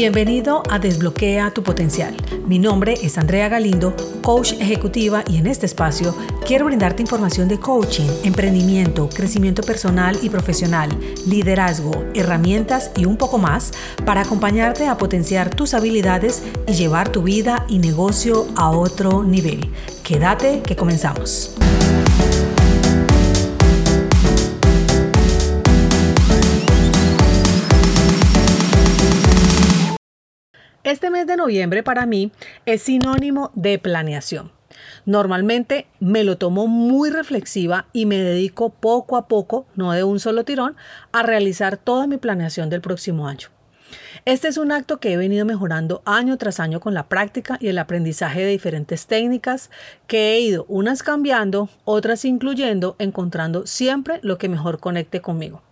Bienvenido a Desbloquea tu Potencial. Mi nombre es Andrea Galindo, coach ejecutiva y en este espacio quiero brindarte información de coaching, emprendimiento, crecimiento personal y profesional, liderazgo, herramientas y un poco más para acompañarte a potenciar tus habilidades y llevar tu vida y negocio a otro nivel. Quédate que comenzamos. Este mes de noviembre para mí es sinónimo de planeación. Normalmente me lo tomo muy reflexiva y me dedico poco a poco, no de un solo tirón, a realizar toda mi planeación del próximo año. Este es un acto que he venido mejorando año tras año con la práctica y el aprendizaje de diferentes técnicas que he ido unas cambiando, otras incluyendo, encontrando siempre lo que mejor conecte conmigo.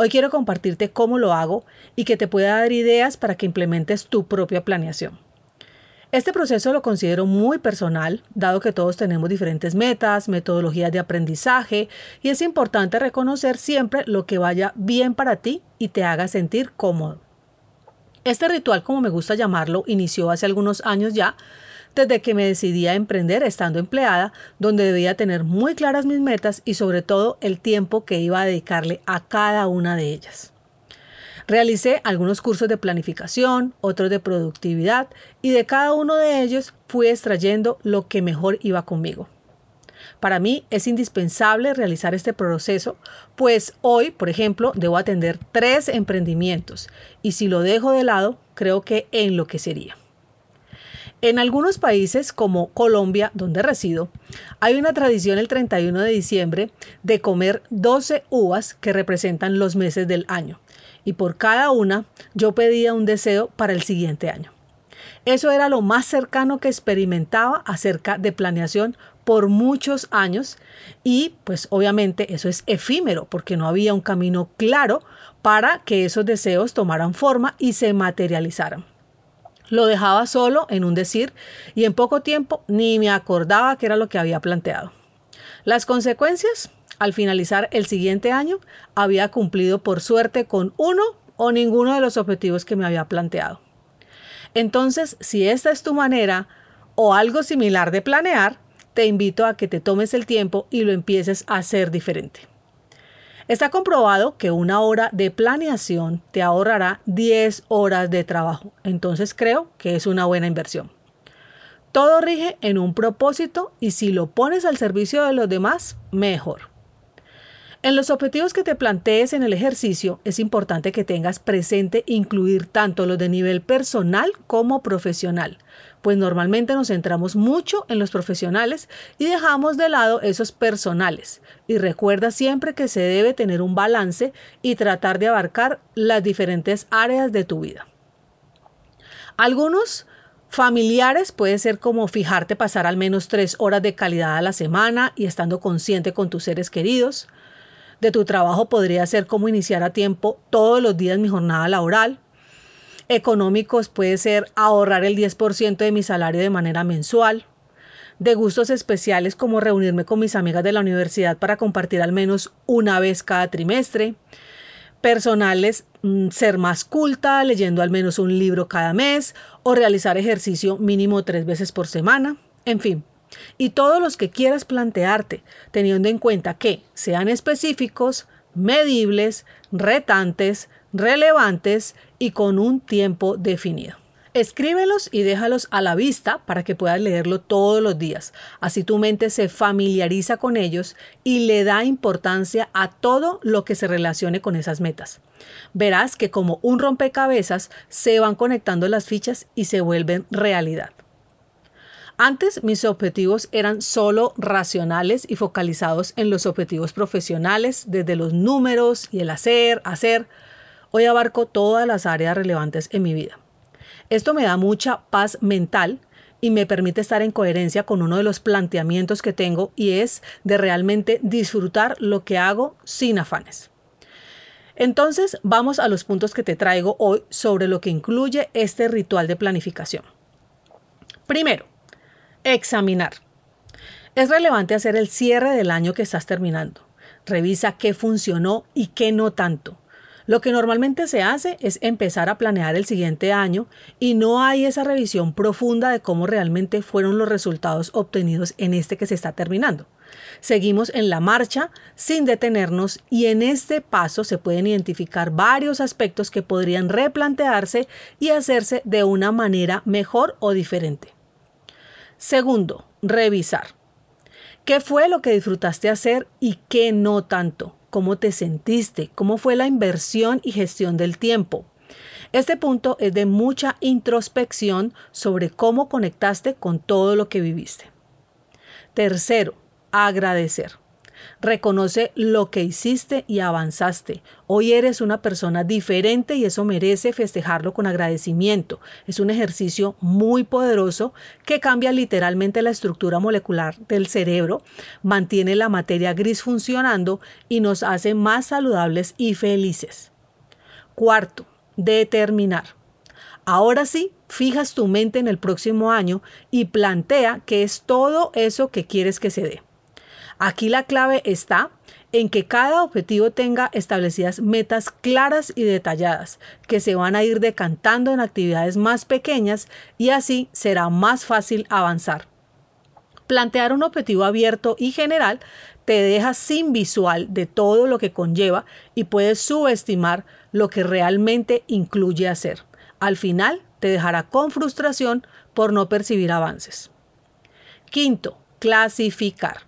Hoy quiero compartirte cómo lo hago y que te pueda dar ideas para que implementes tu propia planeación. Este proceso lo considero muy personal, dado que todos tenemos diferentes metas, metodologías de aprendizaje y es importante reconocer siempre lo que vaya bien para ti y te haga sentir cómodo. Este ritual, como me gusta llamarlo, inició hace algunos años ya, desde que me decidí a emprender estando empleada, donde debía tener muy claras mis metas y sobre todo el tiempo que iba a dedicarle a cada una de ellas. Realicé algunos cursos de planificación, otros de productividad y de cada uno de ellos fui extrayendo lo que mejor iba conmigo. Para mí es indispensable realizar este proceso, pues hoy, por ejemplo, debo atender tres emprendimientos y si lo dejo de lado, creo que enloquecería. En algunos países como Colombia, donde resido, hay una tradición el 31 de diciembre de comer 12 uvas que representan los meses del año. Y por cada una yo pedía un deseo para el siguiente año. Eso era lo más cercano que experimentaba acerca de planeación por muchos años y pues obviamente eso es efímero porque no había un camino claro para que esos deseos tomaran forma y se materializaran. Lo dejaba solo en un decir y en poco tiempo ni me acordaba que era lo que había planteado. Las consecuencias, al finalizar el siguiente año, había cumplido por suerte con uno o ninguno de los objetivos que me había planteado. Entonces, si esta es tu manera o algo similar de planear, te invito a que te tomes el tiempo y lo empieces a hacer diferente. Está comprobado que una hora de planeación te ahorrará 10 horas de trabajo, entonces creo que es una buena inversión. Todo rige en un propósito y si lo pones al servicio de los demás, mejor. En los objetivos que te plantees en el ejercicio es importante que tengas presente incluir tanto los de nivel personal como profesional, pues normalmente nos centramos mucho en los profesionales y dejamos de lado esos personales. Y recuerda siempre que se debe tener un balance y tratar de abarcar las diferentes áreas de tu vida. Algunos Familiares puede ser como fijarte pasar al menos tres horas de calidad a la semana y estando consciente con tus seres queridos de tu trabajo podría ser como iniciar a tiempo todos los días mi jornada laboral. Económicos puede ser ahorrar el 10% de mi salario de manera mensual. De gustos especiales como reunirme con mis amigas de la universidad para compartir al menos una vez cada trimestre. Personales, mm, ser más culta, leyendo al menos un libro cada mes o realizar ejercicio mínimo tres veces por semana. En fin, y todos los que quieras plantearte, teniendo en cuenta que sean específicos, medibles, retantes, relevantes y con un tiempo definido. Escríbelos y déjalos a la vista para que puedas leerlo todos los días. Así tu mente se familiariza con ellos y le da importancia a todo lo que se relacione con esas metas. Verás que como un rompecabezas se van conectando las fichas y se vuelven realidad. Antes mis objetivos eran solo racionales y focalizados en los objetivos profesionales, desde los números y el hacer, hacer. Hoy abarco todas las áreas relevantes en mi vida. Esto me da mucha paz mental y me permite estar en coherencia con uno de los planteamientos que tengo y es de realmente disfrutar lo que hago sin afanes. Entonces vamos a los puntos que te traigo hoy sobre lo que incluye este ritual de planificación. Primero, Examinar. Es relevante hacer el cierre del año que estás terminando. Revisa qué funcionó y qué no tanto. Lo que normalmente se hace es empezar a planear el siguiente año y no hay esa revisión profunda de cómo realmente fueron los resultados obtenidos en este que se está terminando. Seguimos en la marcha sin detenernos y en este paso se pueden identificar varios aspectos que podrían replantearse y hacerse de una manera mejor o diferente. Segundo, revisar. ¿Qué fue lo que disfrutaste hacer y qué no tanto? ¿Cómo te sentiste? ¿Cómo fue la inversión y gestión del tiempo? Este punto es de mucha introspección sobre cómo conectaste con todo lo que viviste. Tercero, agradecer. Reconoce lo que hiciste y avanzaste. Hoy eres una persona diferente y eso merece festejarlo con agradecimiento. Es un ejercicio muy poderoso que cambia literalmente la estructura molecular del cerebro, mantiene la materia gris funcionando y nos hace más saludables y felices. Cuarto, determinar. Ahora sí, fijas tu mente en el próximo año y plantea qué es todo eso que quieres que se dé. Aquí la clave está en que cada objetivo tenga establecidas metas claras y detalladas, que se van a ir decantando en actividades más pequeñas y así será más fácil avanzar. Plantear un objetivo abierto y general te deja sin visual de todo lo que conlleva y puedes subestimar lo que realmente incluye hacer. Al final te dejará con frustración por no percibir avances. Quinto, clasificar.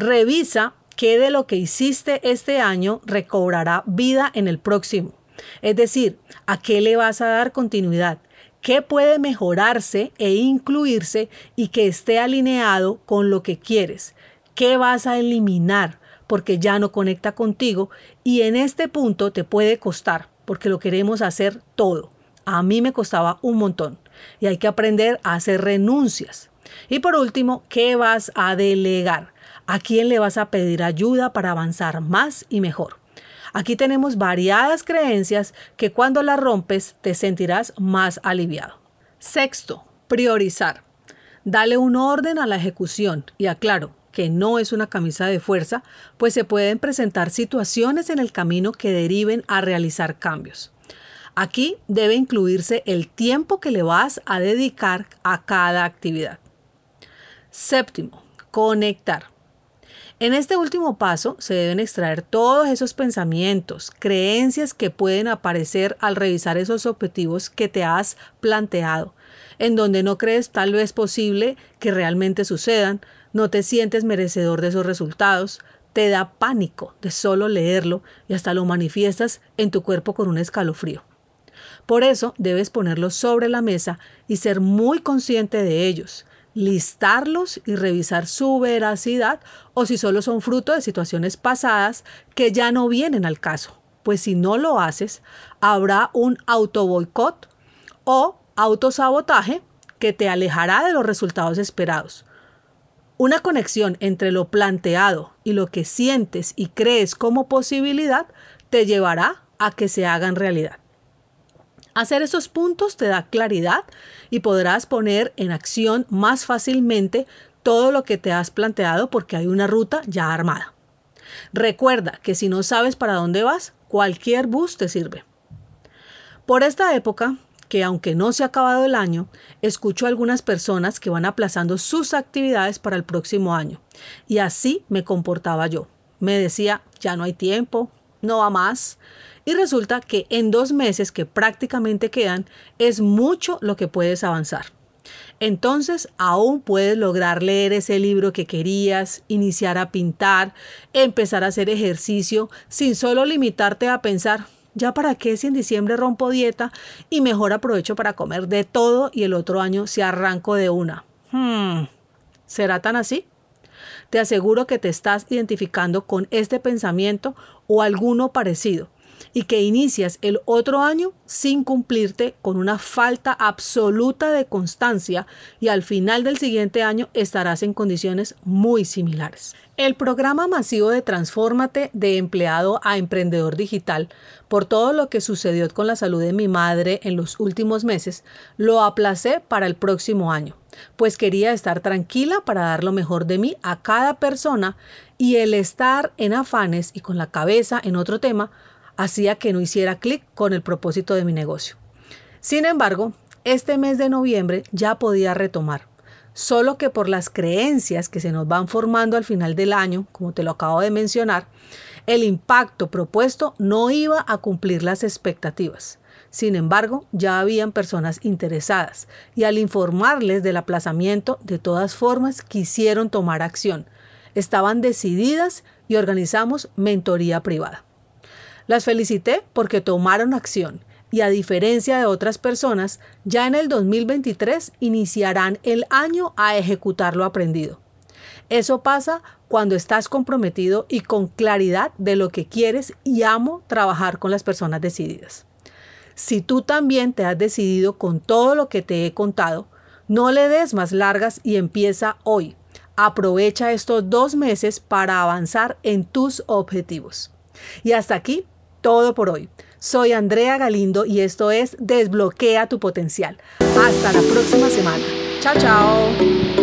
Revisa qué de lo que hiciste este año recobrará vida en el próximo. Es decir, a qué le vas a dar continuidad, qué puede mejorarse e incluirse y que esté alineado con lo que quieres, qué vas a eliminar porque ya no conecta contigo y en este punto te puede costar porque lo queremos hacer todo. A mí me costaba un montón y hay que aprender a hacer renuncias. Y por último, ¿qué vas a delegar? ¿A quién le vas a pedir ayuda para avanzar más y mejor? Aquí tenemos variadas creencias que cuando las rompes te sentirás más aliviado. Sexto, priorizar. Dale un orden a la ejecución y aclaro que no es una camisa de fuerza, pues se pueden presentar situaciones en el camino que deriven a realizar cambios. Aquí debe incluirse el tiempo que le vas a dedicar a cada actividad. Séptimo, conectar. En este último paso se deben extraer todos esos pensamientos, creencias que pueden aparecer al revisar esos objetivos que te has planteado, en donde no crees tal vez posible que realmente sucedan, no te sientes merecedor de esos resultados, te da pánico de solo leerlo y hasta lo manifiestas en tu cuerpo con un escalofrío. Por eso debes ponerlos sobre la mesa y ser muy consciente de ellos, listarlos y revisar su veracidad o si solo son fruto de situaciones pasadas que ya no vienen al caso. Pues si no lo haces, habrá un autoboicot o autosabotaje que te alejará de los resultados esperados. Una conexión entre lo planteado y lo que sientes y crees como posibilidad te llevará a que se hagan realidad. Hacer esos puntos te da claridad y podrás poner en acción más fácilmente todo lo que te has planteado porque hay una ruta ya armada. Recuerda que si no sabes para dónde vas, cualquier bus te sirve. Por esta época, que aunque no se ha acabado el año, escucho algunas personas que van aplazando sus actividades para el próximo año. Y así me comportaba yo. Me decía, ya no hay tiempo, no va más. Y resulta que en dos meses que prácticamente quedan es mucho lo que puedes avanzar. Entonces aún puedes lograr leer ese libro que querías, iniciar a pintar, empezar a hacer ejercicio sin solo limitarte a pensar, ya para qué si en diciembre rompo dieta y mejor aprovecho para comer de todo y el otro año se arranco de una. Hmm, ¿Será tan así? Te aseguro que te estás identificando con este pensamiento o alguno parecido y que inicias el otro año sin cumplirte con una falta absoluta de constancia y al final del siguiente año estarás en condiciones muy similares. El programa masivo de Transfórmate de empleado a emprendedor digital, por todo lo que sucedió con la salud de mi madre en los últimos meses, lo aplacé para el próximo año, pues quería estar tranquila para dar lo mejor de mí a cada persona y el estar en afanes y con la cabeza en otro tema hacía que no hiciera clic con el propósito de mi negocio. Sin embargo, este mes de noviembre ya podía retomar, solo que por las creencias que se nos van formando al final del año, como te lo acabo de mencionar, el impacto propuesto no iba a cumplir las expectativas. Sin embargo, ya habían personas interesadas y al informarles del aplazamiento, de todas formas quisieron tomar acción. Estaban decididas y organizamos mentoría privada. Las felicité porque tomaron acción y a diferencia de otras personas, ya en el 2023 iniciarán el año a ejecutar lo aprendido. Eso pasa cuando estás comprometido y con claridad de lo que quieres y amo trabajar con las personas decididas. Si tú también te has decidido con todo lo que te he contado, no le des más largas y empieza hoy. Aprovecha estos dos meses para avanzar en tus objetivos. Y hasta aquí todo por hoy. Soy Andrea Galindo y esto es Desbloquea tu potencial. Hasta la próxima semana. Chao, chao.